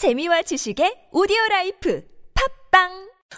재미와 지식의 오디오 라이프 팟빵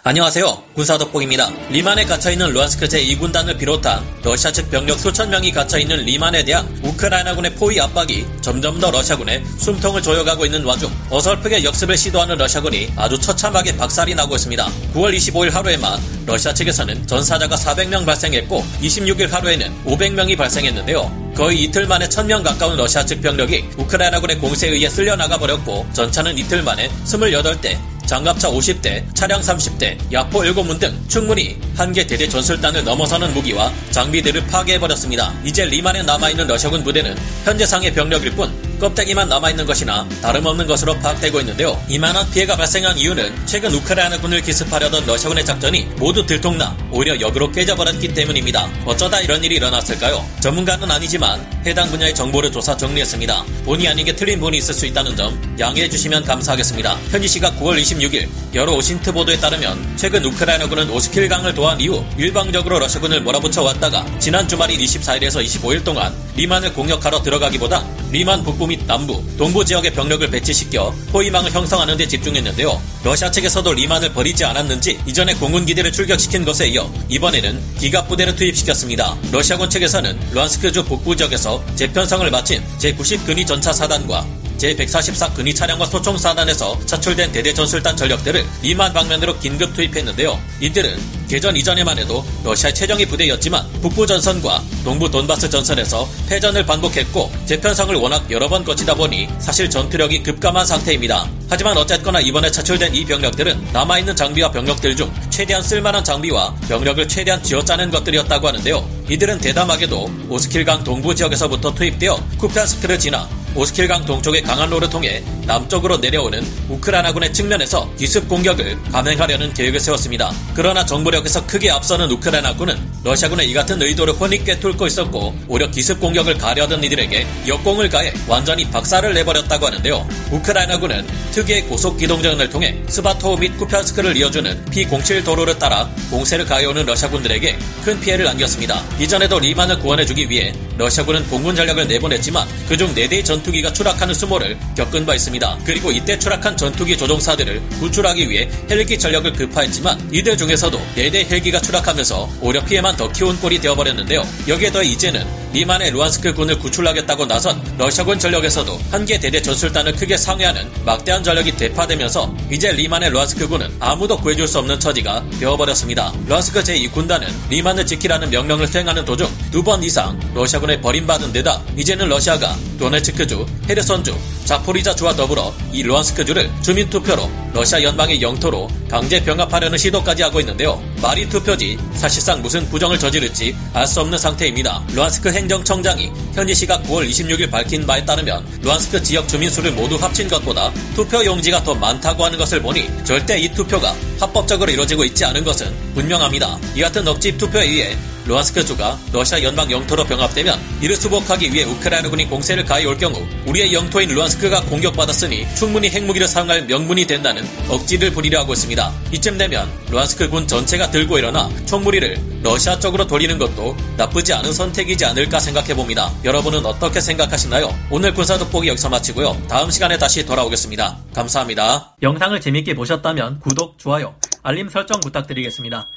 안녕하세요. 군사덕후입니다. 리만에 갇혀있는 루안스크 제2군단을 비롯한 러시아 측 병력 수천 명이 갇혀있는 리만에 대한 우크라이나군의 포위 압박이 점점 더 러시아군의 숨통을 조여가고 있는 와중 어설프게 역습을 시도하는 러시아군이 아주 처참하게 박살이 나고 있습니다. 9월 25일 하루에만 러시아 측에서는 전사자가 400명 발생했고 26일 하루에는 500명이 발생했는데요. 거의 이틀 만에 1000명 가까운 러시아 측 병력이 우크라이나군의 공세에 의해 쓸려나가 버렸고 전차는 이틀 만에 28대, 장갑차 50대, 차량 30대, 야포 7문 등 충분히 한 개 대대 전술단을 넘어서는 무기와 장비들을 파괴해버렸습니다. 이제 리만에 남아있는 러시아군 부대는 현재 상의 병력일 뿐 껍데기만 남아있는 것이나 다름없는 것으로 파악되고 있는데요. 이만한 피해가 발생한 이유는 최근 우크라이나군을 기습하려던 러시아군의 작전이 모두 들통나 오히려 역으로 깨져버렸기 때문입니다. 어쩌다 이런 일이 일어났을까요? 전문가는 아니지만 해당 분야의 정보를 조사 정리했습니다. 본의 아니게 틀린 부분이 있을 수 있다는 점 양해해 주시면 감사하겠습니다. 현지 시각 9월 26일 여러 OSINT 보도에 따르면 최근 우크라이나군은 오스킬강을 도하한 이후 일방적으로 러시아군을 몰아붙여 왔다가 지난 주말인 24일에서 25일 동안 리만을 공격하러 들어가기보다 리만 북부 및 남부, 동부 지역의 병력을 배치시켜 포위망을 형성하는 데 집중했는데요. 러시아 측에서도 리만을 버리지 않았는지 이전에 공군 기대를 출격시킨 것에 이어 이번에는 기갑 부대를 투입시켰습니다. 러시아군 측에서는 루안스크주 북부 지역에서 재편성을 마친 제90 근위 전차 사단과 제144 근위 차량과 소총 사단에서 차출된 대대 전술단 전력들을 리만 방면으로 긴급 투입했는데요. 이들은 개전 이전에만 해도 러시아의 최정예 부대였지만 북부 전선과 동부 돈바스 전선에서 패전을 반복했고 재편성을 워낙 여러 번 거치다 보니 사실 전투력이 급감한 상태입니다. 하지만 어쨌거나 이번에 차출된 이 병력들은 남아있는 장비와 병력들 중 최대한 쓸만한 장비와 병력을 최대한 쥐어짜는 것들이었다고 하는데요. 이들은 대담하게도 오스킬강 동부 지역에서부터 투입되어 쿠피안스크를 지나 오스킬강 동쪽의 강한로를 통해 남쪽으로 내려오는 우크라이나군의 측면에서 기습 공격을 감행하려는 계획을 세웠습니다. 그러나 정보력에서 크게 앞서는 우크라이나군은 러시아군의 이 같은 의도를 훤히 꿰뚫고 있었고 오히려 기습 공격을 가하려던 이들에게 역공을 가해 완전히 박살을 내버렸다고 하는데요. 우크라이나군은 특유의 고속 기동전을 통해 스바토우 및 쿠피안스크를 이어주는 P07 도로를 따라 공세를 가해오는 러시아군들에게 큰 피해를 안겼습니다. 이전에도 리만을 구원해주기 위해 러시아군은 공군 전력을 내보냈지만 그중 4대의 전투기가 추락하는 수모를 겪은 바 있습니다. 그리고 이때 추락한 전투기 조종사들을 구출하기 위해 헬기 전력을 급파했지만 이들 중에서도 4대 헬기가 추락하면서 오히려 피해만 더 키운 꼴이 되어버렸는데요. 여기에 더해 이제는 리만의 루안스크 군을 구출하겠다고 나선 러시아군 전력에서도 한 개 대대 전술단을 크게 상회하는 막대한 전력이 대파되면서 이제 리만의 루안스크 군은 아무도 구해줄 수 없는 처지가 되어버렸습니다. 루안스크 제2군단은 리만을 지키라는 명령을 수행하는 도중 두 번 이상 러시아군에 버림받은 데다 이제는 러시아가 도네츠크주, 헤르선주, 자포리자주와 더불어 이 루안스크주를 주민투표로 러시아 연방의 영토로 강제 병합하려는 시도까지 하고 있는데요. 말이 투표지 사실상 무슨 부정을 저지를지 알 수 없는 상태입니다. 루안스크 행정청장이 현지 시각 9월 26일 밝힌 바에 따르면 루안스크 지역 주민 수를 모두 합친 것보다 투표 용지가 더 많다고 하는 것을 보니 절대 이 투표가 합법적으로 이루어지고 있지 않은 것은 분명합니다. 이 같은 억지 투표에 의해 루안스크주가 러시아 연방 영토로 병합되면 이를 수복하기 위해 우크라이나군이 공세를 가해올 경우 우리의 영토인 루안스크가 공격받았으니 충분히 핵무기를 사용할 명분이 된다는 억지를 부리려 하고 있습니다. 이쯤 되면 루안스크 군 전체가 들고 일어나 총무리를 러시아 쪽으로 돌리는 것도 나쁘지 않은 선택이지 않을까 생각해 봅니다. 여러분은 어떻게 생각하시나요? 오늘 군사 돋보기 여기서 마치고요. 다음 시간에 다시 돌아오겠습니다. 감사합니다. 영상을 재밌게 보셨다면 구독, 좋아요, 알림 설정 부탁드리겠습니다.